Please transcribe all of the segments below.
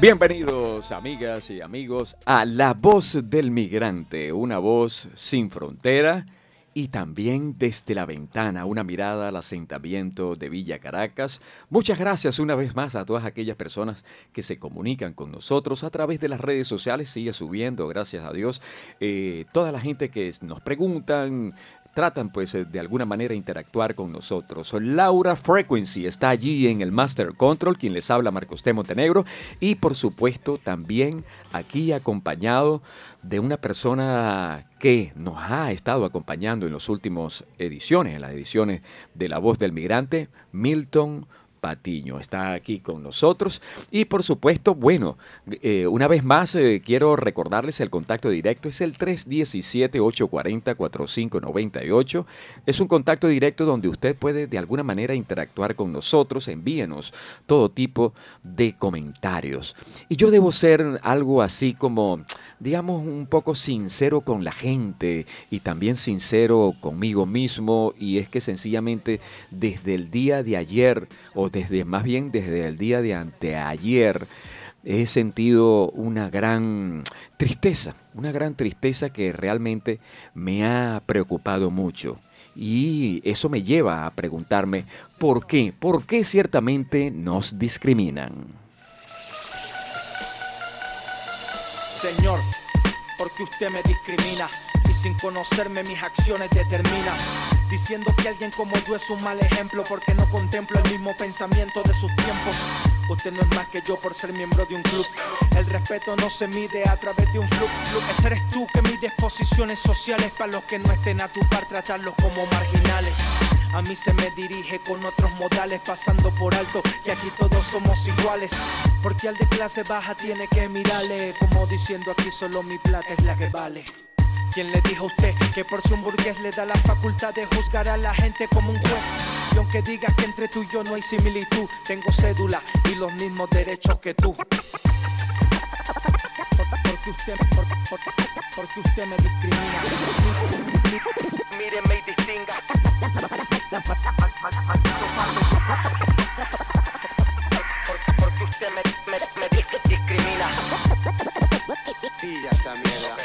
Bienvenidos amigas y amigos a La Voz del Migrante, una voz sin frontera y también desde la ventana, una mirada al asentamiento de Villa Caracas. Muchas gracias una vez más a todas aquellas personas que se comunican con nosotros a través de las redes sociales. Sigue subiendo, gracias a Dios. Eh, toda la gente que nos preguntan, tratan pues eh, de alguna manera interactuar con nosotros. Laura Frequency está allí en el Master Control, quien les habla Marcos T. Montenegro y por supuesto también aquí acompañado de una persona que nos ha estado acompañando en las últimas ediciones, en las ediciones de La Voz del Migrante, Milton Patiño está aquí con nosotros. Y por supuesto, bueno, eh, una vez más eh, quiero recordarles el contacto directo, es el 317-840-4598. Es un contacto directo donde usted puede de alguna manera interactuar con nosotros, envíenos todo tipo de comentarios. Y yo debo ser algo así como, digamos, un poco sincero con la gente y también sincero conmigo mismo. Y es que sencillamente desde el día de ayer o desde, más bien desde el día de anteayer, he sentido una gran tristeza, una gran tristeza que realmente me ha preocupado mucho. Y eso me lleva a preguntarme, ¿por qué? ¿Por qué ciertamente nos discriminan? Señor, porque usted me discrimina y sin conocerme mis acciones determina Diciendo que alguien como yo es un mal ejemplo porque no contemplo el mismo pensamiento de sus tiempos. Usted no es más que yo por ser miembro de un club. El respeto no se mide a través de un flujo. Ese eres tú que mide posiciones sociales para los que no estén a tu par, tratarlos como marginales. A mí se me dirige con otros modales, pasando por alto que aquí todos somos iguales. Porque al de clase baja tiene que mirarle, como diciendo aquí solo mi plata es la que vale. ¿Quién le dijo a usted que por su hamburgués le da la facultad de juzgar a la gente como un juez? Y aunque digas que entre tú y yo no hay similitud, tengo cédula y los mismos derechos que tú. Porque usted, porque usted me discrimina. Míreme y distinga. Porque usted me, me, me discrimina. Y ya está mierda.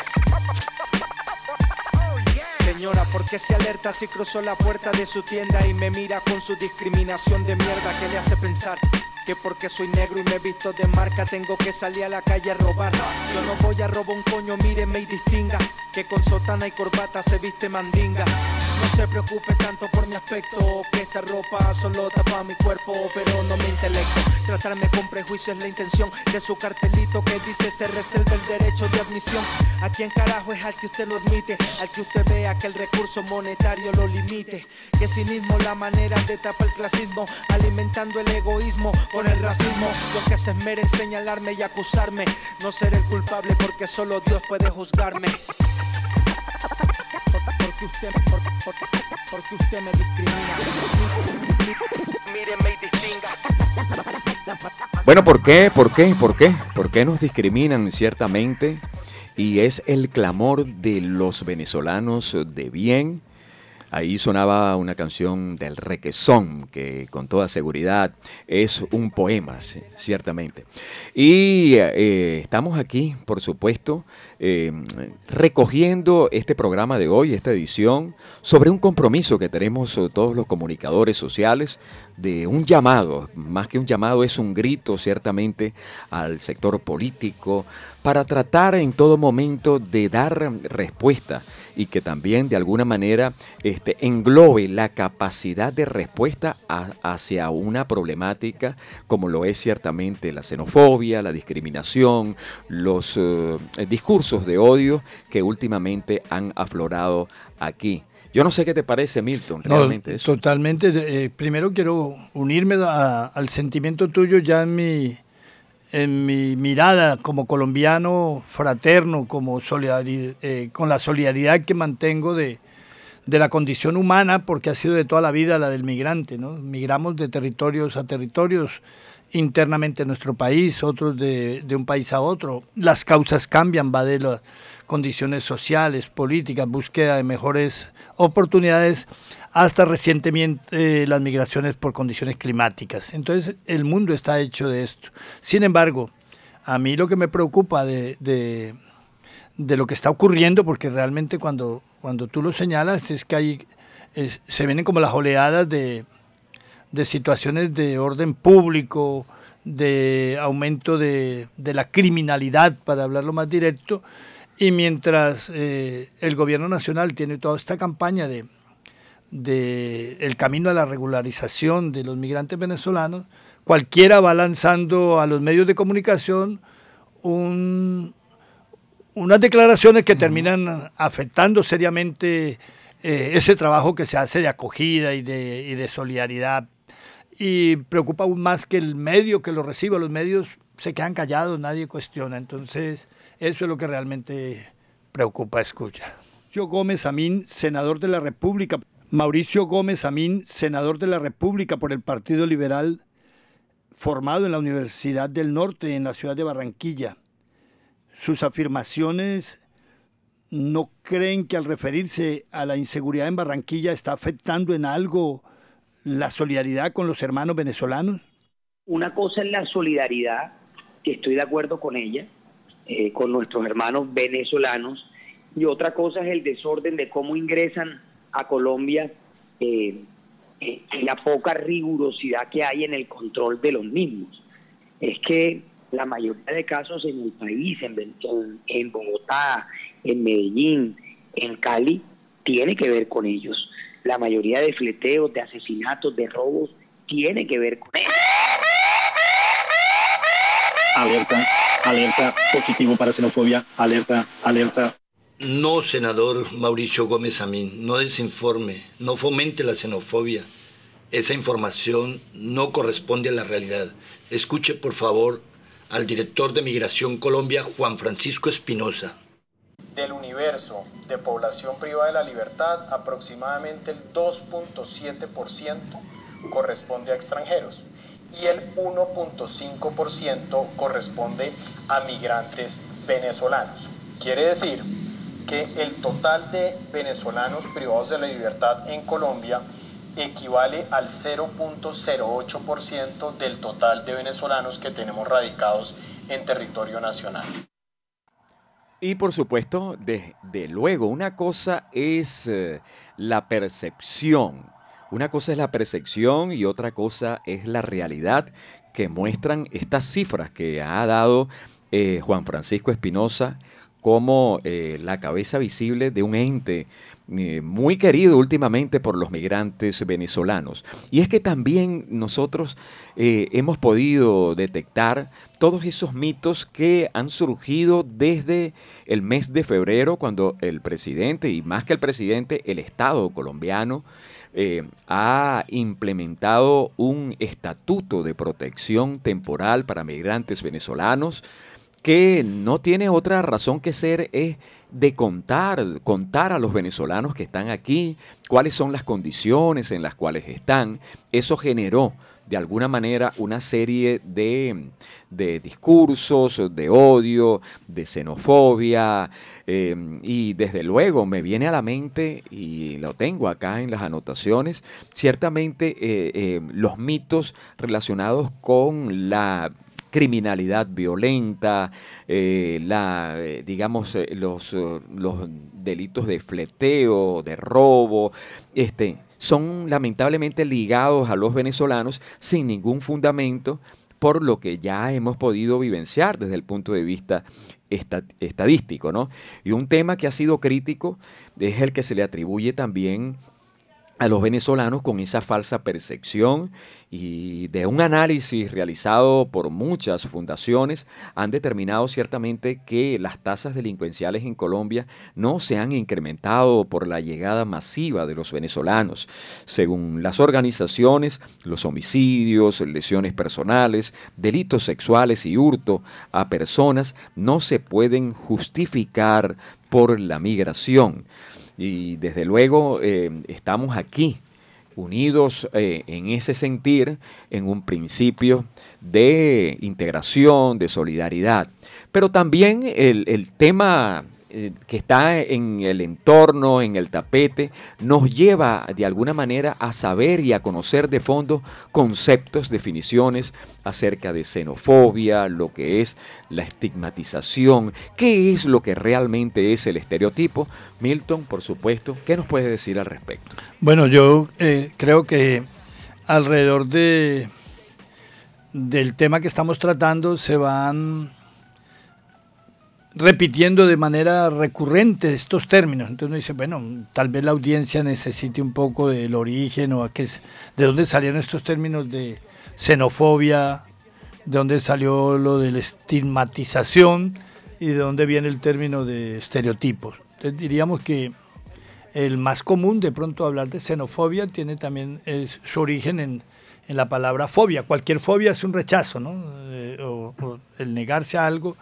Señora, ¿por qué se alerta si cruzó la puerta de su tienda y me mira con su discriminación de mierda que le hace pensar? Que porque soy negro y me visto de marca tengo que salir a la calle a robar. Yo no voy a robar un coño, míreme y distinga que con sotana y corbata se viste mandinga. No se preocupe tanto por mi aspecto, que esta ropa solo tapa mi cuerpo, pero no mi intelecto. Tratarme con prejuicio es la intención de su cartelito que dice se reserva el derecho de admisión. ¿A quién carajo es al que usted lo admite? Al que usted vea que el recurso monetario lo limite. Que cinismo la manera de tapar el clasismo, alimentando el egoísmo con el racismo. Los que se esmeren señalarme y acusarme, no seré el culpable porque solo Dios puede juzgarme usted, porque, usted me discrimina. Míreme y distinga. Bueno, ¿por qué? ¿Por qué? ¿Por qué? ¿Por qué nos discriminan ciertamente? Y es el clamor de los venezolanos de bien Ahí sonaba una canción del requesón, que con toda seguridad es un poema, ciertamente. Y eh, estamos aquí, por supuesto, eh, recogiendo este programa de hoy, esta edición, sobre un compromiso que tenemos todos los comunicadores sociales de un llamado, más que un llamado es un grito ciertamente al sector político para tratar en todo momento de dar respuesta y que también de alguna manera este, englobe la capacidad de respuesta hacia una problemática como lo es ciertamente la xenofobia, la discriminación, los eh, discursos de odio que últimamente han aflorado aquí. Yo no sé qué te parece, Milton, realmente Totalmente. Eh, primero quiero unirme al sentimiento tuyo ya en mi, en mi mirada como colombiano fraterno, como eh, con la solidaridad que mantengo de, la condición humana, porque ha sido de toda la vida la del migrante. ¿no? Migramos de territorios a territorios internamente en nuestro país, otros de, de un país a otro. Las causas cambian, va de las condiciones sociales, políticas, búsqueda de mejores oportunidades hasta recientemente eh, las migraciones por condiciones climáticas. Entonces el mundo está hecho de esto. Sin embargo, A mí lo que me preocupa de, de, lo que está ocurriendo, porque realmente cuando, cuando tú lo señalas es que hay, se vienen como las oleadas de, de situaciones de orden público, de aumento de, de, la criminalidad, para hablarlo más directo, y mientras eh, el gobierno nacional tiene toda esta campaña de, de el camino a la regularización de los migrantes venezolanos, cualquiera va lanzando a los medios de comunicación unas declaraciones que terminan afectando seriamente eh, ese trabajo que se hace de acogida y de, de solidaridad. Y preocupa aún más que el medio que lo reciba, los medios se quedan callados, nadie cuestiona. Entonces, eso es lo que realmente preocupa, escucha. Yo Gómez Amín, senador de la República. Mauricio Gómez Amín, senador de la República por el Partido Liberal formado en la Universidad del Norte en la ciudad de Barranquilla. Sus afirmaciones no creen que al referirse a la inseguridad en Barranquilla está afectando en algo la solidaridad con los hermanos venezolanos. Una cosa es la solidaridad, que estoy de acuerdo con ella, eh, con nuestros hermanos venezolanos, y otra cosa es el desorden de cómo ingresan a Colombia eh, la poca rigurosidad que hay en el control de los mismos. Es que la mayoría de casos en el país, en, en Bogotá, en Medellín, en Cali, tiene que ver con ellos. La mayoría de fleteos, de asesinatos, de robos, tiene que ver con ellos. Alerta, alerta, positivo para xenofobia, alerta, alerta. No, senador Mauricio Gómez Amín, no desinforme, no fomente la xenofobia. Esa información no corresponde a la realidad. Escuche, por favor, al director de Migración Colombia, Juan Francisco Espinosa. Del universo de población privada de la libertad, aproximadamente el 2.7% corresponde a extranjeros y el 1.5% corresponde a migrantes venezolanos. Quiere decir que el total de venezolanos privados de la libertad en Colombia equivale al 0.08% del total de venezolanos que tenemos radicados en territorio nacional. Y por supuesto, de, luego, una cosa es eh, la percepción, una cosa es la percepción y otra cosa es la realidad que muestran estas cifras que ha dado eh, Juan Francisco Espinosa como eh, la cabeza visible de un ente eh, muy querido últimamente por los migrantes venezolanos. Y es que también nosotros eh, hemos podido detectar todos esos mitos que han surgido desde el mes de febrero, cuando el presidente, y más que el presidente, el Estado colombiano, ha implementado un estatuto de protección temporal para migrantes venezolanos que no tiene otra razón que ser es de contar, contar a los venezolanos que están aquí cuáles son las condiciones en las cuales están. Eso generó de alguna manera una serie de, discursos de odio, de xenofobia, eh, y desde luego me viene a la mente, y lo tengo acá en las anotaciones, ciertamente eh, eh, los mitos relacionados con la criminalidad violenta, eh, la, eh, digamos, eh, los, los delitos de fleteo, de robo, este, son lamentablemente ligados a los venezolanos sin ningún fundamento por lo que ya hemos podido vivenciar desde el punto de vista estadístico. ¿no? Y un tema que ha sido crítico es el que se le atribuye también a los venezolanos con esa falsa percepción y de un análisis realizado por muchas fundaciones han determinado ciertamente que las tasas delincuenciales en Colombia no se han incrementado por la llegada masiva de los venezolanos. Según las organizaciones, los homicidios, lesiones personales, delitos sexuales y hurto a personas no se pueden justificar por la migración. Y desde luego eh, estamos aquí unidos eh, en ese sentir, en un principio de integración, de solidaridad. Pero también el, tema eh, que está en el entorno, en el tapete, nos lleva de alguna manera a saber y a conocer de fondo conceptos, definiciones acerca de xenofobia, lo que es la estigmatización, qué es lo que realmente es el estereotipo. Milton, por supuesto, ¿qué nos puede decir al respecto? Bueno, yo eh, creo que alrededor de del tema que estamos tratando se van repitiendo de manera recurrente estos términos. Entonces uno dice, bueno, tal vez la audiencia necesite un poco del origen o de dónde salieron estos términos de xenofobia, de dónde salió lo de la estigmatización y de dónde viene el término de estereotipos. Entonces diríamos que el más común de pronto hablar de xenofobia tiene también su origen en, en, la palabra fobia. Cualquier fobia es un rechazo, ¿no? Eh, o el negarse a algo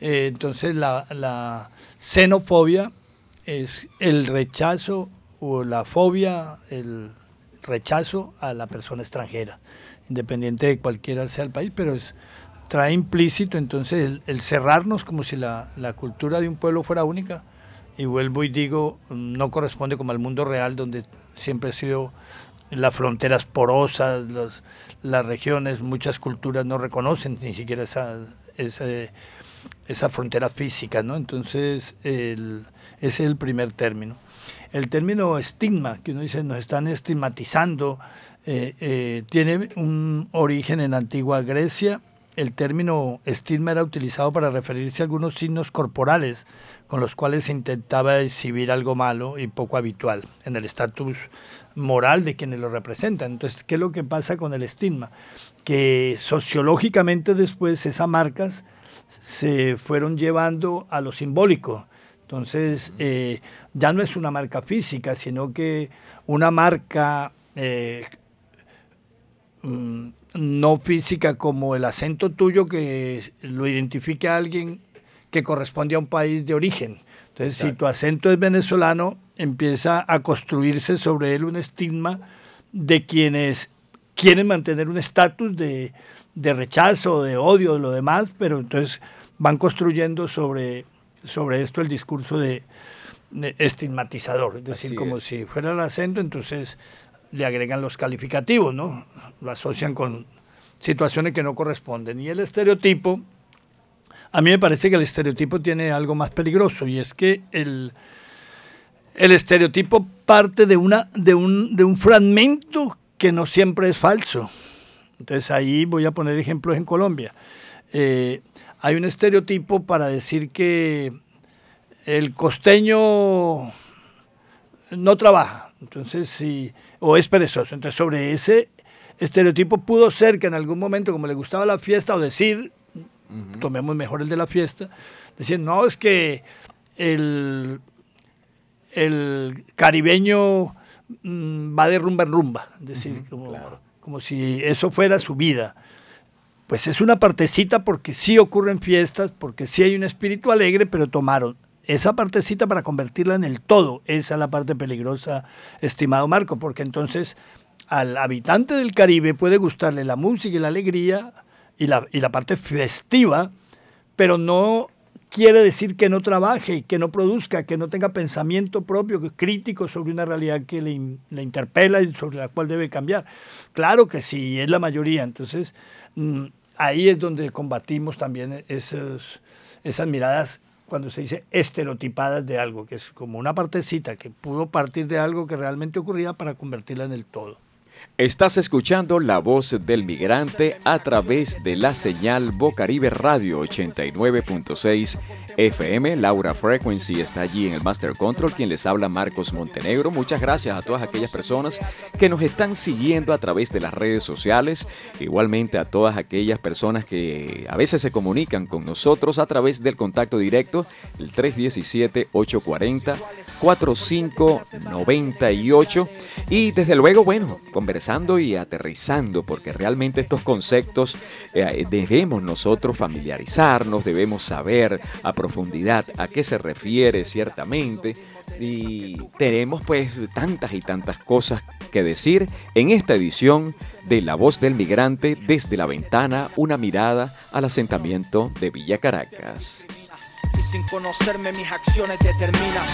eh, entonces la, xenofobia es el rechazo o la fobia, el rechazo a la persona extranjera, independiente de cualquiera sea el país, pero es, trae implícito entonces el, cerrarnos como si la, cultura de un pueblo fuera única, y vuelvo y digo, no corresponde como al mundo real donde siempre ha sido las fronteras porosas, las regiones, muchas culturas no reconocen ni siquiera esa, ese esa frontera física, ¿no? Entonces, ese es el primer término. El término estigma, que uno dice nos están estigmatizando, eh, eh, tiene un origen en la antigua Grecia. El término estigma era utilizado para referirse a algunos signos corporales con los cuales se intentaba exhibir algo malo y poco habitual en el estatus moral de quienes lo representan. Entonces, ¿qué es lo que pasa con el estigma? Que sociológicamente después esas marcas se fueron llevando a lo simbólico. Entonces, eh, ya no es una marca física, sino que una marca eh, mm, no física como el acento tuyo que lo identifique a alguien que corresponde a un país de origen. Entonces, si tu acento es venezolano, empieza a construirse sobre él un estigma de quienes quieren mantener un estatus de, de rechazo, de odio, de lo demás, pero entonces van construyendo sobre, sobre esto el discurso de, estigmatizador, es decir, como si fuera el acento, entonces le agregan los calificativos, ¿no? Lo asocian con situaciones que no corresponden. Y el estereotipo, a mí me parece que el estereotipo tiene algo más peligroso y es que el, el estereotipo parte de, una, de, un, de un fragmento que no siempre es falso. Entonces ahí voy a poner ejemplos en Colombia. Eh, hay un estereotipo para decir que el costeño no trabaja, entonces sí, o es perezoso. Entonces sobre ese estereotipo pudo ser que en algún momento, como le gustaba la fiesta, o decir, tomemos mejor el de la fiesta, decir, no, es que el, el caribeño mm, va de rumba en rumba, es decir, como como si eso fuera su vida. Pues es una partecita porque sí ocurren fiestas, porque sí hay un espíritu alegre, pero tomaron esa partecita para convertirla en el todo. Esa es la parte peligrosa, estimado Marco, porque entonces al habitante del Caribe puede gustarle la música y la alegría y la, y la parte festiva, pero no quiere decir que no trabaje, que no produzca, que no tenga pensamiento propio, crítico sobre una realidad que le, interpela y sobre la cual debe cambiar. Claro que sí, es la mayoría. Entonces, mm, ahí es donde combatimos también esas miradas cuando se dice estereotipadas de algo, que es como una partecita que pudo partir de algo que realmente ocurría para convertirla en el todo. Estás escuchando la voz del migrante a través de la señal Bocaribe Radio 89.6 FM. Laura Frequency está allí en el Master Control, quien les habla Marcos Montenegro. Muchas gracias a todas aquellas personas que nos están siguiendo a través de las redes sociales. Igualmente a todas aquellas personas que a veces se comunican con nosotros a través del contacto directo, el 317-840-4598. Y desde luego, bueno, conversando y aterrizando, porque realmente estos conceptos eh, debemos nosotros familiarizarnos, debemos saber, aprofundizar profundidad a qué se refiere ciertamente y tenemos pues tantas y tantas cosas que decir en esta edición de La Voz del Migrante desde la ventana, una mirada al asentamiento de Villa Caracas. Y sin conocerme mis acciones determinan.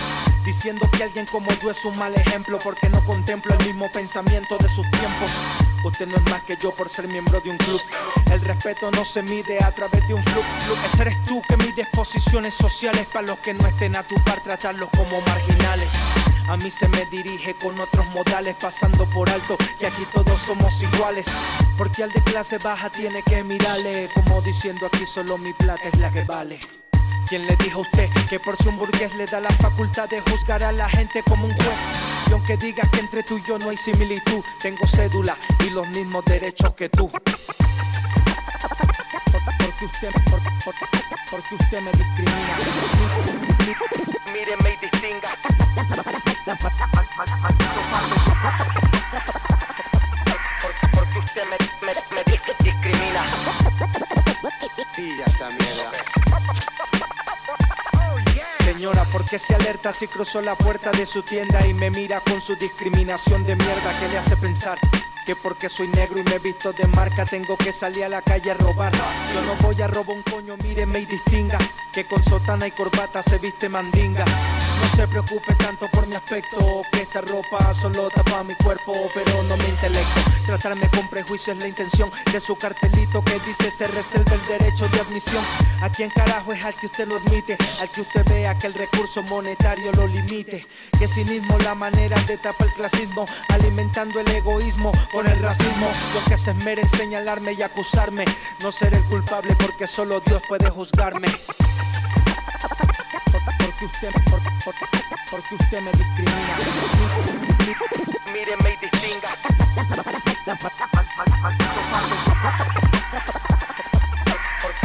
Diciendo que alguien como yo es un mal ejemplo porque no contemplo el mismo pensamiento de sus tiempos. Usted no es más que yo por ser miembro de un club. El respeto no se mide a través de un flujo. Ese eres tú que mides posiciones sociales para los que no estén a tu par, tratarlos como marginales. A mí se me dirige con otros modales, pasando por alto que aquí todos somos iguales. Porque al de clase baja tiene que mirarle, como diciendo aquí solo mi plata es la que vale. ¿Quién le dijo a usted que por su hamburgués le da la facultad de juzgar a la gente como un juez? Y aunque digas que entre tú y yo no hay similitud, tengo cédula y los mismos derechos que tú. Porque usted, porque usted me discrimina. Míreme y distinga. Porque usted me, me, me discrimina. Y ya está mierda. Señora, ¿por qué se alerta si cruzó la puerta de su tienda y me mira con su discriminación de mierda que le hace pensar? Que porque soy negro y me he visto de marca tengo que salir a la calle a robar. Yo no voy a robar un coño, míreme y distinga que con sotana y corbata se viste mandinga. No se preocupe tanto por mi aspecto, que esta ropa solo tapa mi cuerpo, pero no mi intelecto. Tratarme con prejuicio es la intención de su cartelito que dice se reserva el derecho de admisión. ¿A quién carajo es al que usted lo admite? Al que usted vea que el recurso monetario lo limite. Que cinismo la manera de tapar el clasismo, alimentando el egoísmo con el racismo. Los que se esmeren en señalarme y acusarme, no seré el culpable porque solo Dios puede juzgarme porque usted, por, por, porque usted me discrimina. Míreme y distinga.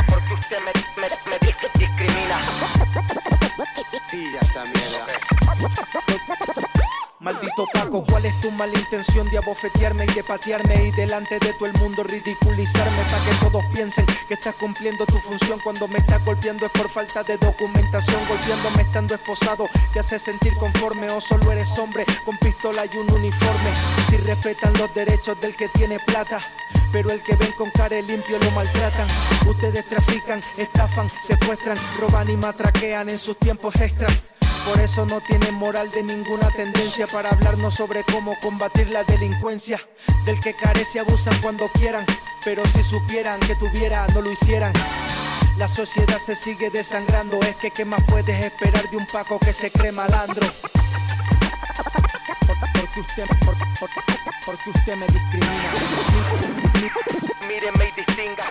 Porque usted me, me, me discrimina. Y ya está mierda. Maldito Paco, ¿cuál es tu mala intención de abofetearme y de patearme y delante de todo el mundo ridiculizarme para que todos piensen que estás cumpliendo tu función. Cuando me estás golpeando es por falta de documentación, golpeándome estando esposado, te hace sentir conforme o solo eres hombre con pistola y un uniforme, si respetan los derechos del que tiene plata, pero el que ven con cara limpio lo maltratan, ustedes trafican, estafan, secuestran, roban y matraquean en sus tiempos extras. Por eso no tienen moral de ninguna tendencia para hablarnos sobre cómo combatir la delincuencia. Del que carece abusan cuando quieran, pero si supieran que tuviera no lo hicieran. La sociedad se sigue desangrando, es que qué más puedes esperar de un Paco que se cree malandro. Porque usted, porque usted me discrimina. Míreme y distinga.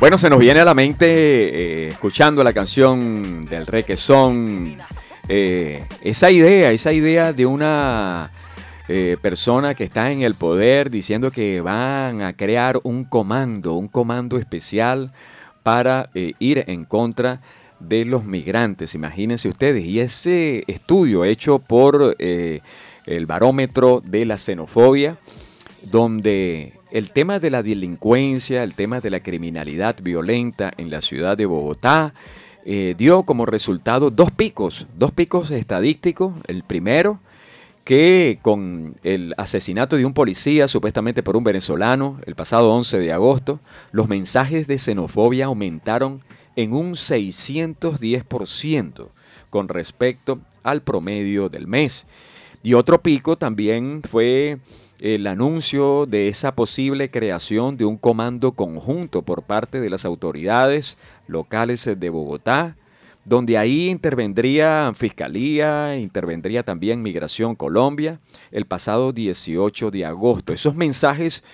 Bueno, se nos viene a la mente, eh, escuchando la canción del requesón, eh, esa idea, esa idea de una eh, persona que está en el poder diciendo que van a crear un comando, un comando especial para ir en contra de los migrantes, imagínense ustedes. Y ese estudio hecho por el barómetro de la xenofobia, donde el tema de la delincuencia, el tema de la criminalidad violenta en la ciudad de Bogotá, eh, dio como resultado dos picos, dos picos estadísticos. El primero, que con el asesinato de un policía, supuestamente por un venezolano, el pasado 11 de agosto, los mensajes de xenofobia aumentaron en un 610% con respecto al promedio del mes. Y otro pico también fue el anuncio de esa posible creación de un comando conjunto por parte de las autoridades locales de Bogotá, donde ahí intervendría Fiscalía, intervendría también Migración Colombia, el pasado 18 de agosto. Esos mensajes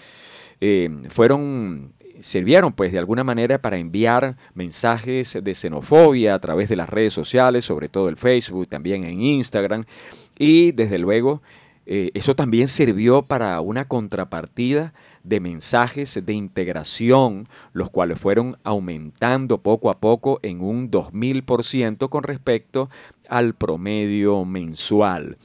eh, fueron sirvieron pues de alguna manera para enviar mensajes de xenofobia a través de las redes sociales, sobre todo el Facebook, también en Instagram y desde luego eh, eso también sirvió para una contrapartida de mensajes de integración, los cuales fueron aumentando poco a poco en un 2000% con respecto al promedio mensual.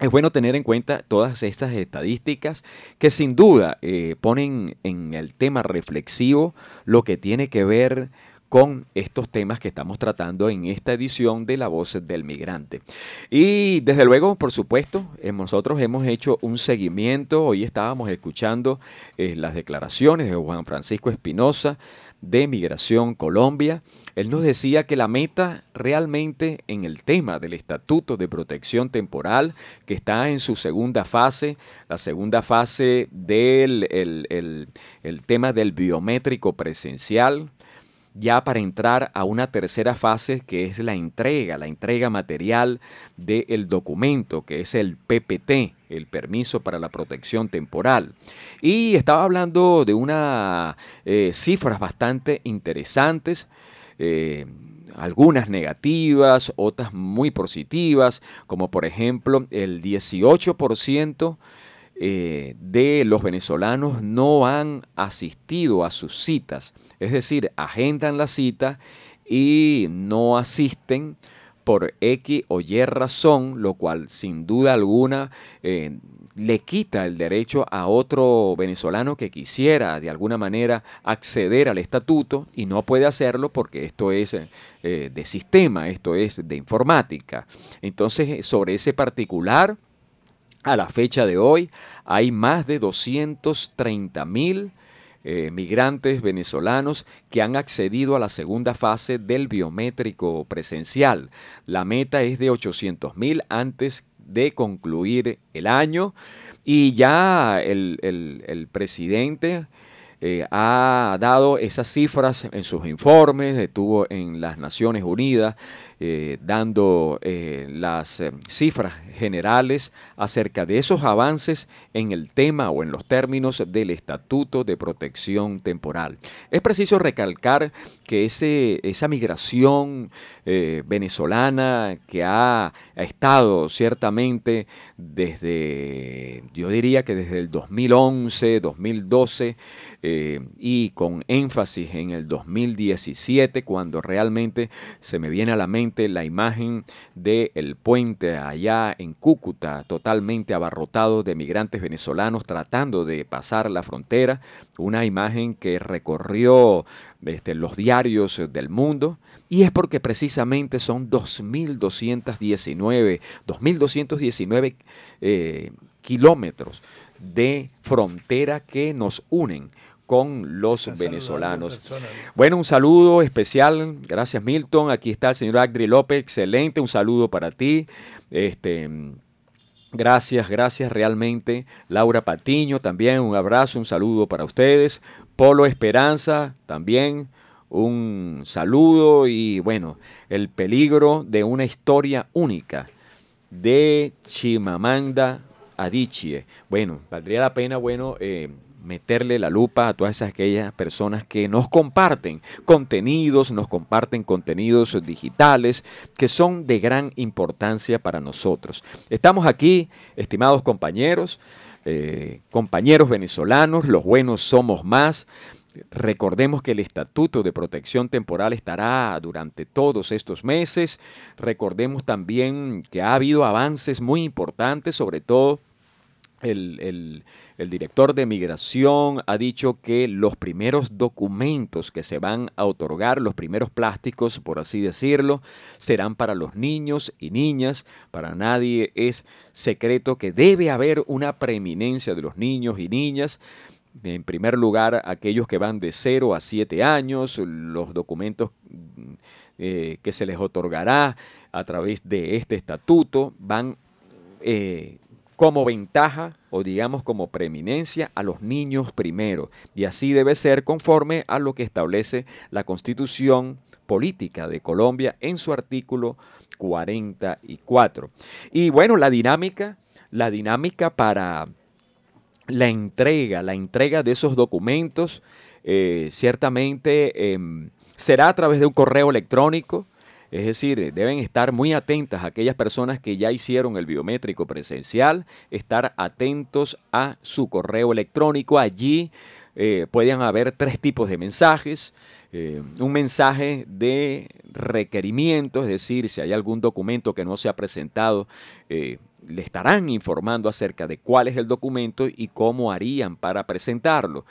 Es bueno tener en cuenta todas estas estadísticas que sin duda eh, ponen en el tema reflexivo lo que tiene que ver con estos temas que estamos tratando en esta edición de La Voz del Migrante. Y desde luego, por supuesto, eh, nosotros hemos hecho un seguimiento, hoy estábamos escuchando eh, las declaraciones de Juan Francisco Espinosa, de Migración Colombia. Él nos decía que la meta realmente en el tema del Estatuto de Protección Temporal, que está en su segunda fase, la segunda fase del el, tema del biométrico presencial, ya para entrar a una tercera fase que es la entrega, la entrega material del documento, que es el PPT, el permiso para la protección temporal. Y estaba hablando de unas eh, cifras bastante interesantes. Eh, algunas negativas, otras muy positivas, como por ejemplo el 18% eh, de los venezolanos no han asistido a sus citas, es decir, agendan la cita y no asisten por X o Y razón, lo cual sin duda alguna eh, le quita el derecho a otro venezolano que quisiera de alguna manera acceder al estatuto y no puede hacerlo porque esto es eh, de sistema, esto es de informática. Entonces, sobre ese particular, a la fecha de hoy hay más de 230 mil eh, migrantes venezolanos que han accedido a la segunda fase del biométrico presencial. La meta es de 800 mil antes de concluir el año y ya el, presidente eh, ha dado esas cifras en sus informes, estuvo en las Naciones Unidas eh, dando eh, las eh, cifras generales acerca de esos avances en el tema o en los términos del Estatuto de Protección Temporal. Es preciso recalcar que ese, esa migración venezolana que ha, estado ciertamente desde, yo diría que desde el 2011, 2012, y con énfasis en el 2017, cuando realmente se me viene a la mente la imagen del el puente allá en Cúcuta, totalmente abarrotado de migrantes venezolanos tratando de pasar la frontera, una imagen que recorrió este, los diarios del mundo, y es porque precisamente son 2.219, 2.219 eh, kilómetros de frontera que nos unen con los venezolanos. Bueno, un saludo especial, gracias Milton. Aquí está el señor Agri López, excelente, un saludo para ti. Este, gracias, gracias realmente. Laura Patiño también, un abrazo, un saludo para ustedes. Polo Esperanza también, un saludo y bueno, el peligro de una historia única de Chimamanda Adichie. Bueno, valdría la pena, bueno, eh, meterle la lupa a todas aquellas personas que nos comparten contenidos, nos comparten contenidos digitales que son de gran importancia para nosotros. Estamos aquí, estimados compañeros, eh, compañeros venezolanos, los buenos somos más. Recordemos que el Estatuto de Protección Temporal estará durante todos estos meses. Recordemos también que ha habido avances muy importantes, sobre todo el, director de migración ha dicho que los primeros documentos que se van a otorgar, los primeros plásticos, por así decirlo, serán para los niños y niñas. Para nadie es secreto que debe haber una preeminencia de los niños y niñas. En primer lugar, aquellos que van de 0 a 7 años, los documentos eh, que se les otorgará a través de este estatuto van eh, como ventaja o digamos como preeminencia a los niños primero. Y así debe ser conforme a lo que establece la constitución política de Colombia en su artículo 44. Y bueno, la dinámica, la dinámica para la entrega, la entrega de esos documentos, eh, ciertamente em, será a través de un correo electrónico es decir, deben estar muy atentas aquellas personas que ya hicieron el biométrico presencial, estar atentos a su correo electrónico. Allí eh, pueden haber tres tipos de mensajes. Eh, un mensaje de requerimiento, es decir, si hay algún documento que no se ha presentado, eh, le estarán informando acerca de cuál es el documento y cómo harían para presentarlo.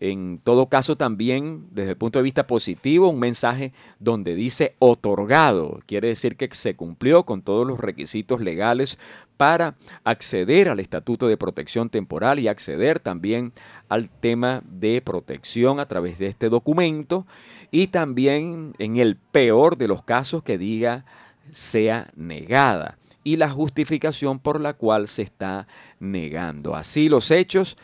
En todo caso también desde el punto de vista positivo, un mensaje donde dice otorgado. Quiere decir que se cumplió con todos los requisitos legales para acceder al estatuto de protección temporal y acceder también al tema de protección a través de este documento y también en el peor de los casos que diga sea negada y la justificación por la cual se está negando. Así los hechos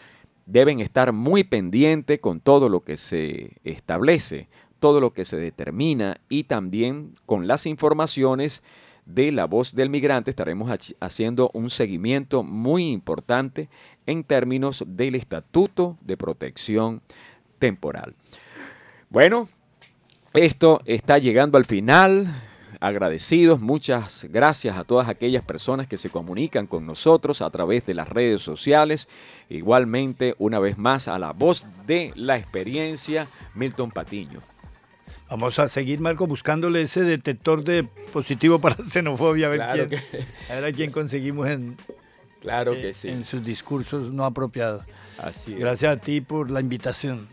deben estar muy pendientes con todo lo que se establece, todo lo que se determina y también con las informaciones de la voz del migrante estaremos haciendo un seguimiento muy importante en términos del Estatuto de Protección Temporal. Bueno, esto está llegando al final agradecidos. Muchas gracias a todas aquellas personas que se comunican con nosotros a través de las redes sociales. Igualmente, una vez más, a la voz de la experiencia, Milton Patiño. Vamos a seguir, Marco, buscándole ese detector de positivo para xenofobia, a ver, quién, quién conseguimos en, claro que eh, en sus discursos no apropiados. Así Gracias a ti por la invitación.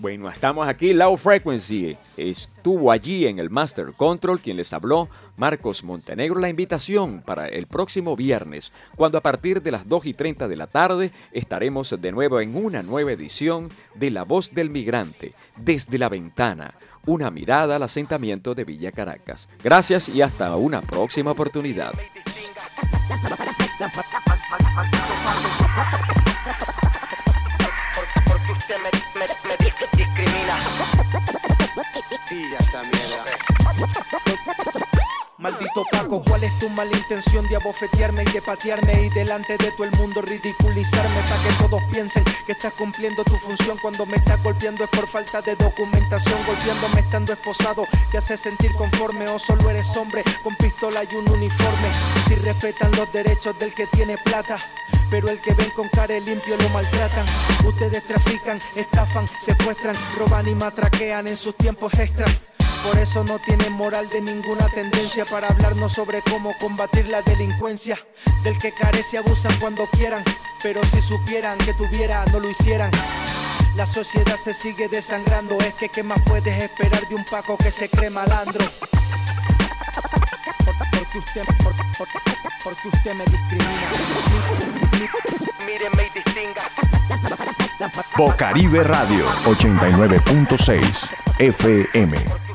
Bueno, estamos aquí, Low Frequency estuvo allí en el Master Control, quien les habló, Marcos Montenegro, la invitación para el próximo viernes, cuando a partir de las 2 y 30 de la tarde estaremos de nuevo en una nueva edición de La Voz del Migrante, desde la ventana, una mirada al asentamiento de Villa Caracas. Gracias y hasta una próxima oportunidad. Maldito Paco, ¿cuál es tu mala intención de abofetearme y de patearme y delante de todo el mundo ridiculizarme para que todos piensen que estás cumpliendo tu función. Cuando me estás golpeando es por falta de documentación, golpeándome estando esposado, te hace sentir conforme o solo eres hombre con pistola y un uniforme, si respetan los derechos del que tiene plata, pero el que ven con cara limpio lo maltratan, ustedes trafican, estafan, secuestran, roban y matraquean en sus tiempos extras. Por eso no tienen moral de ninguna tendencia para hablarnos sobre cómo combatir la delincuencia. Del que carece abusan cuando quieran, pero si supieran que tuviera no lo hicieran. La sociedad se sigue desangrando, es que qué más puedes esperar de un Paco que se cree malandro. Porque usted, porque usted me discrimina. Míreme y distinga. Bocaribe Radio 89.6 FM